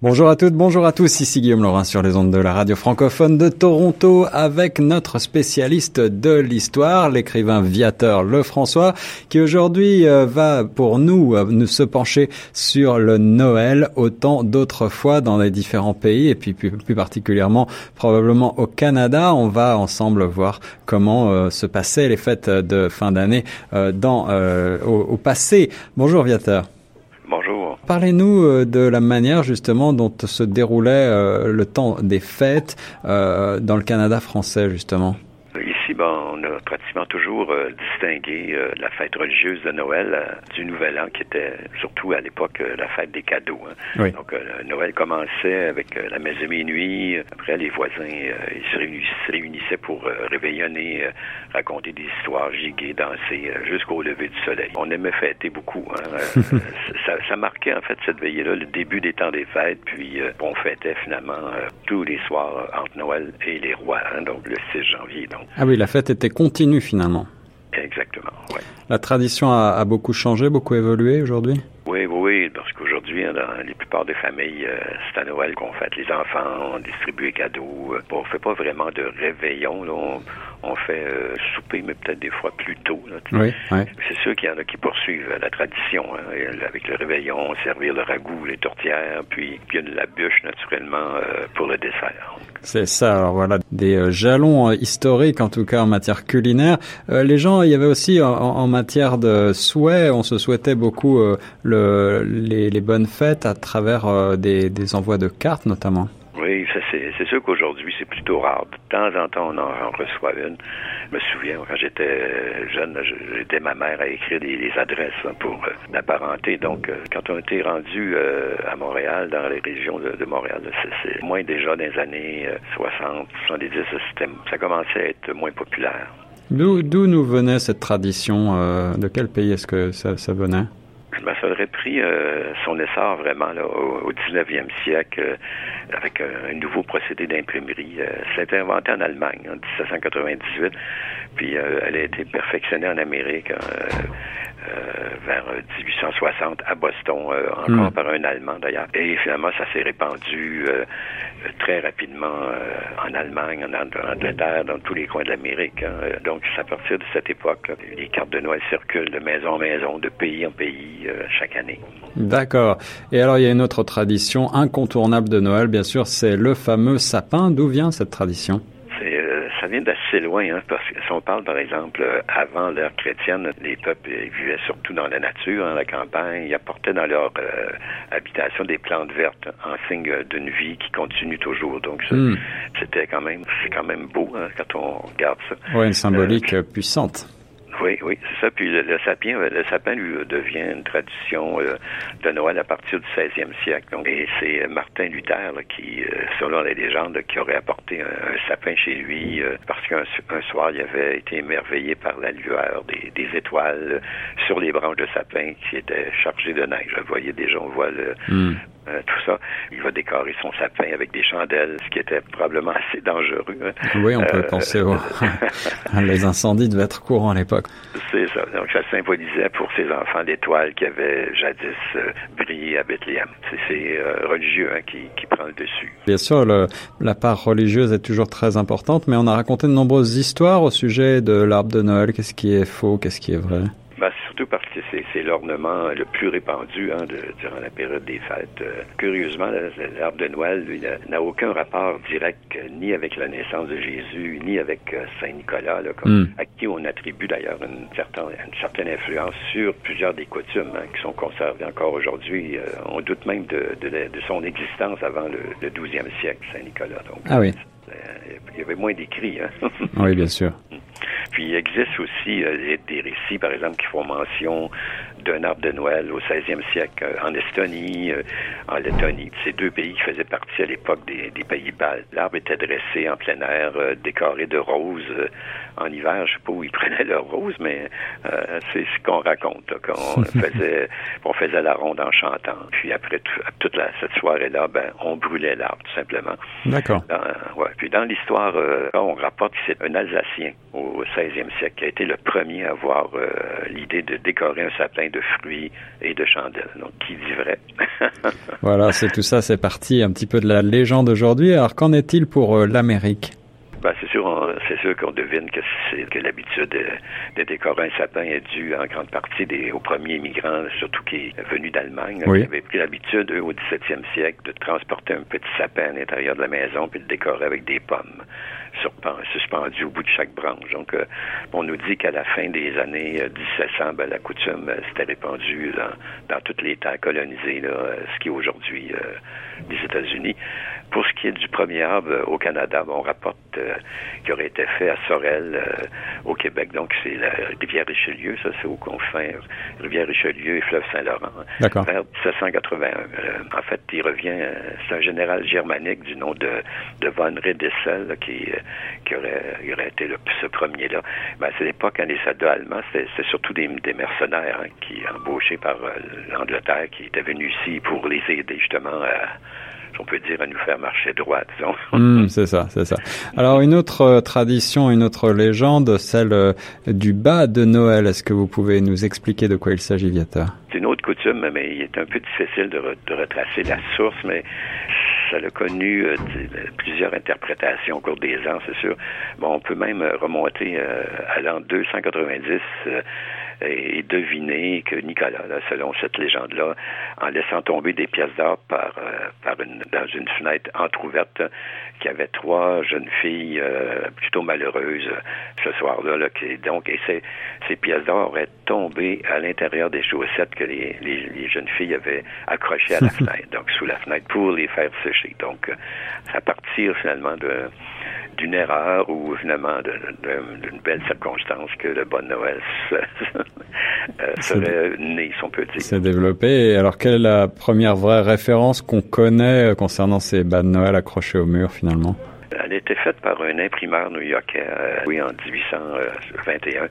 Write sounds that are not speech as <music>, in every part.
Bonjour à toutes, bonjour à tous, ici Guillaume Laurin sur les ondes de la radio francophone de Toronto avec notre spécialiste de l'histoire, l'écrivain Viateur Lefrançois, qui aujourd'hui euh, va pour nous, euh, nous se pencher sur le Noël autant d'autrefois dans les différents pays et puis plus, particulièrement probablement au Canada. On va ensemble voir comment euh, se passaient les fêtes de fin d'année dans au, au passé. Bonjour Viateur. Parlez-nous euh, de la manière justement dont se déroulait euh, le temps des fêtes euh, dans le Canada français justement. Ici, bon, on a pratiquement toujours euh, distingué euh, la fête religieuse de Noël euh, du Nouvel An, qui était surtout à l'époque la fête des cadeaux. Hein. Donc, Noël commençait avec la messe de minuit. Après, les voisins ils se, réunissaient, pour réveillonner, raconter des histoires, giguer, danser jusqu'au lever du soleil. On aimait fêter beaucoup. Hein. <laughs> ça, ça, marquait en fait cette veillée-là le début des temps des fêtes. Puis, on fêtait finalement tous les soirs entre Noël et les rois, hein, donc le 6 janvier. Donc, ah oui, la fête était continue finalement. Exactement, oui. La tradition a, beaucoup changé, beaucoup évolué aujourd'hui? Oui, oui, parce qu'aujourd'hui, hein, dans les plupart des familles, euh, c'est à Noël qu'on fête les enfants, on distribue les cadeaux. Euh, bon, on fait pas vraiment de réveillon. Là on fait euh, souper, mais peut-être des fois plus tôt. oui, C'est sûr qu'il y en a qui poursuivent la tradition, hein, avec le réveillon, servir le ragoût, les tourtières, puis de la bûche, naturellement, euh, pour le dessert. C'est ça, alors voilà, des euh, jalons historiques, en tout cas en matière culinaire. les gens, il y avait aussi en, matière de souhaits, on se souhaitait beaucoup le, les, bonnes fêtes à travers des, des envois de cartes, notamment. Oui, ça c'est sûr qu'aujourd'hui c'est plutôt rare. De temps en temps on en, reçoit une. Je me souviens quand j'étais jeune, j'étais ma mère à écrire des, adresses hein, pour euh, la parenté. Donc euh, quand on était rendu euh, à Montréal, dans les régions de, Montréal, c'est moins déjà dans les années 60, 70, ça commençait à être moins populaire. D'où nous venait cette tradition De quel pays est-ce que ça, ça venait? Ben, ça aurait pris euh, son essor vraiment au, 19e siècle euh, avec un, nouveau procédé d'imprimerie. Euh, ça a été inventé en Allemagne en 1798, puis elle a été perfectionnée en Amérique vers 1860 à Boston, encore hmm. par un Allemand d'ailleurs. Et finalement, ça s'est répandu très rapidement en Allemagne, en Angleterre, dans tous les coins de l'Amérique. Hein. Donc, c'est à partir de cette époque, les cartes de Noël circulent de maison en maison, de pays en pays, euh, chaque année. D'accord. Et alors, il y a une autre tradition incontournable de Noël, bien sûr, c'est le fameux sapin. D'où vient cette tradition? Euh, ça vient d'assez loin, hein, parce que si on parle, par exemple, euh, avant l'ère chrétienne, les peuples vivaient surtout dans la nature, dans la campagne, ils apportaient dans leur habitation des plantes vertes en signe d'une vie qui continue toujours. Donc, hmm. c'était quand même, c'est quand même beau hein, quand on regarde ça. Oui, une symbolique puissante. Oui, oui, c'est ça. Puis le, sapin, le sapin lui devient une tradition euh, de Noël à partir du 16e siècle. Et c'est Martin Luther qui, euh, selon la légende, qui aurait apporté un, sapin chez lui euh, parce qu'un soir il avait été émerveillé par la lueur des, étoiles sur les branches de sapin qui étaient chargées de neige. Vous voyez déjà, on voit le, hmm. Euh, tout ça. Il va décorer son sapin avec des chandelles, ce qui était probablement <laughs> assez dangereux. Hein. Oui, on peut euh, penser aux... <laughs> les incendies devaient être courants à l'époque. C'est ça. Donc, ça symbolisait pour ses enfants l'étoile qui avait jadis euh, brillé à Bethléem. C'est religieux hein, qui, qui, prend le dessus. Bien sûr, la part religieuse est toujours très importante, mais on a raconté de nombreuses histoires au sujet de l'arbre de Noël. Qu'est-ce qui est faux, qu'est-ce qui est vrai? Surtout parce que c'est l'ornement le plus répandu hein, de, durant la période des fêtes. Euh, curieusement, l'arbre de Noël n'a aucun rapport direct euh, ni avec la naissance de Jésus, ni avec euh, Saint-Nicolas, hmm. à qui on attribue d'ailleurs une certaine, une certaine influence sur plusieurs des coutumes hein, qui sont conservées encore aujourd'hui. on doute même de, de, de, son existence avant le, le 12e siècle, Saint-Nicolas. ah oui. Il y avait moins d'écrits. Hein? oui, bien sûr. Puis il existe aussi euh, des récits, par exemple, qui font mention d'un arbre de Noël au 16e siècle euh, en Estonie, euh, en Lettonie. Ces deux pays qui faisaient partie à l'époque des, pays baltes. L'arbre était dressé en plein air, décoré de roses. en hiver, je sais pas où ils <laughs> prenaient leurs roses, mais c'est ce qu'on raconte, qu'on <laughs> faisait, on faisait la ronde en chantant. Puis après toute la, cette soirée-là, ben, on brûlait l'arbre, tout simplement. D'accord. Ouais. Puis dans l'histoire, on rapporte que c'est un Alsacien au 16e siècle qui a été le premier à avoir l'idée de décorer un sapin de fruits et de chandelles. Donc, qui dit vrai? <laughs> voilà, c'est tout ça, c'est parti un petit peu de la légende aujourd'hui. Alors, qu'en est-il pour l'Amérique? Ben, c'est sûr, c'est sûr qu'on devine que c'est que l'habitude de, de, décorer un sapin est due en grande partie des, aux premiers migrants, surtout qui est venu d'Allemagne, qui avaient pris l'habitude, eux, au 17e siècle, de transporter un petit sapin à l'intérieur de la maison puis de décorer avec des pommes suspendues au bout de chaque branche. Donc, euh, on nous dit qu'à la fin des années 1700, euh, ben, la coutume euh, s'était répandue dans, dans toutes les terres colonisées, ce qui est aujourd'hui les États-Unis. Pour ce qui est du premier arbre euh, au Canada, on rapporte euh, qu'il aurait été fait à Sorel, euh, au Québec. Donc, c'est la rivière Richelieu, ça, c'est au confins rivière Richelieu et fleuve Saint-Laurent. D'accord. Vers 1781. en fait, il revient, c'est un général germanique du nom de, de von Redessel qui, qui aurait, aurait été le, ce premier-là. Ben, à cette époque, hein, les soldats allemands, c'était surtout des, des mercenaires hein, qui, embauchés par l'Angleterre, qui étaient venus ici pour les aider justement à on peut dire, à nous faire marcher droit, disons. <laughs> Hmm, c'est ça, c'est ça. Alors, une autre euh, tradition, une autre légende, celle euh, du bas de Noël. Est-ce que vous pouvez nous expliquer de quoi il s'agit, Viata C'est une autre coutume, mais il est un peu difficile de, retracer la source, mais ça a connu euh, plusieurs interprétations au cours des ans, c'est sûr. Bon, on peut même remonter à l'an 290 et deviner que Nicolas, selon cette légende-là, en laissant tomber des pièces d'or par, euh, par une, dans une fenêtre entr'ouverte, qu'il y avait trois jeunes filles euh, plutôt malheureuses ce soir-là. Là, qui, donc, et ces, ces pièces d'or auraient tombé à l'intérieur des chaussettes que les, les, jeunes filles avaient accrochées à la <laughs> fenêtre, donc sous la fenêtre, pour les faire sécher. Donc, euh, à partir finalement de d'une erreur ou finalement d'une belle circonstance que le bon Noël <laughs> euh, serait né, si on peut dire. C'est développé. alors, quelle est la première vraie référence qu'on connaît concernant ces bas de Noël accrochés au mur, finalement? Elle a été faite par un imprimeur new-yorkais, euh, oui, en 1821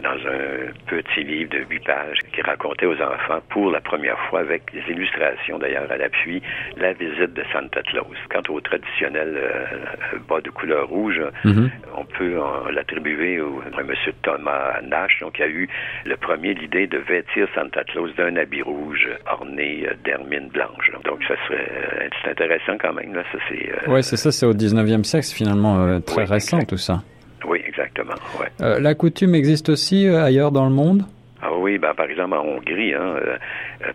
dans un petit livre de huit pages qui racontait aux enfants pour la première fois avec des illustrations d'ailleurs à l'appui la visite de Santa Claus. Quant au traditionnel euh, bas de couleur rouge, mhm. on peut l'attribuer à M. Thomas Nash, donc il a eu le premier l'idée de vêtir Santa Claus d'un habit rouge orné d'hermine blanche. Donc ça serait euh, c'est intéressant quand même là. Ça c'est. Euh, ouais, c'est ça. C'est au 19e siècle, finalement très récent tout ça. Exactement. Ouais. Euh, la coutume existe aussi euh, ailleurs dans le monde? Ah oui, ben, par exemple en Hongrie, hein, euh,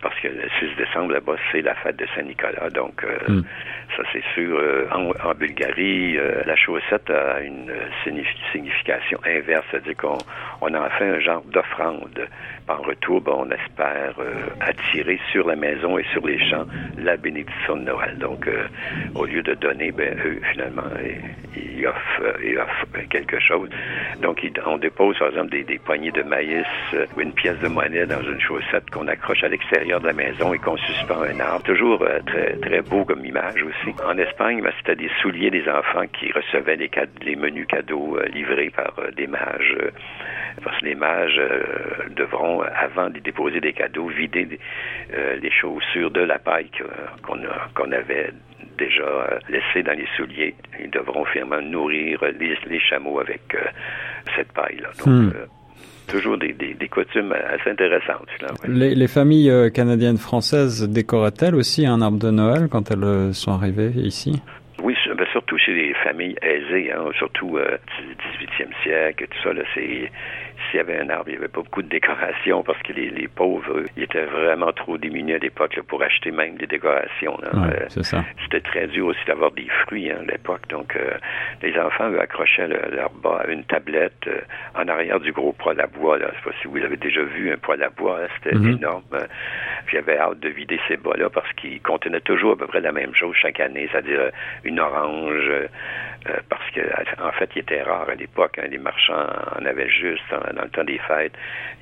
parce que le 6 décembre, là-bas, c'est la fête de Saint-Nicolas. Donc, hmm. Ça, c'est sûr. En, en, Bulgarie, la chaussette a une signification inverse, c'est-à-dire qu'on on en fait un genre d'offrande en retour, ben, on espère euh, attirer sur la maison et sur les champs la bénédiction de Noël. Donc, euh, au lieu de donner, ben, eux, finalement, ils offrent, euh, quelque chose. Donc, on dépose, par exemple, des, poignées de maïs ou une pièce de monnaie dans une chaussette qu'on accroche à l'extérieur de la maison et qu'on suspend un arbre. Toujours très beau comme image aussi. En Espagne, ben, c'était des souliers des enfants qui recevaient les, les menus cadeaux livrés par des mages parce que les mages devront avant de déposer des cadeaux, vider euh, les chaussures de la paille qu'on avait déjà euh, laissées dans les souliers. Ils devront finalement nourrir les, chameaux avec euh, cette paille-là. Donc. Toujours des, coutumes assez intéressantes. les, familles canadiennes françaises décorent-elles aussi un arbre de Noël quand elles sont arrivées ici? Ben, surtout chez les familles aisées, hein, surtout du 18e siècle, tout ça, c'est s'il y avait un arbre, il n'y avait pas beaucoup de décoration parce que les, les pauvres, ils étaient vraiment trop démunis à l'époque pour acheter même des décorations. Euh, C'était très dur aussi d'avoir des fruits hein, à l'époque. Donc, euh, les enfants eux, accrochaient leur bas à une tablette euh, en arrière du gros poêle à bois. Là. Je sais pas si vous avez déjà vu un poêle à bois. C'était mhm. énorme. Avait hâte de vider ces bas-là parce qu'ils contenaient toujours à peu près la même chose chaque année, c'est-à-dire une orange, parce que en fait, il était rare à l'époque. Hein, les marchands en avaient juste dans le temps des fêtes.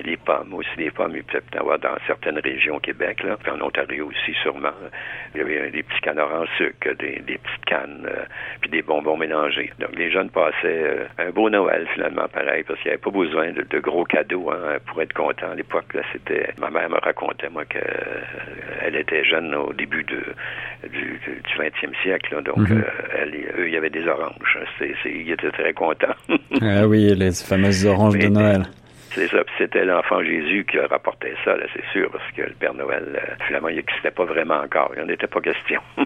Les pommes aussi, les pommes, il peut y avoir dans certaines régions au Québec, là, en Ontario aussi sûrement. Il y avait des petits canards en sucre, des, petites cannes, euh, puis des bonbons mélangés. Donc les jeunes passaient euh, un beau Noël finalement, pareil, parce qu'il n'y avait pas besoin de, gros cadeaux hein, pour être content. À l'époque, là, c'était. Ma mère me racontait moi qu'elle euh, était jeune au début de, du, du 20e siècle, donc mhm. Eux, il y avait des oranges. C'est, ils étaient très contents. <laughs> ah oui, les fameuses oranges de Noël. C'est ça. C'était l'enfant Jésus qui rapportait ça, là, c'est sûr, parce que le Père Noël, finalement, il n'existait pas vraiment encore. Il n'en était pas question. <laughs>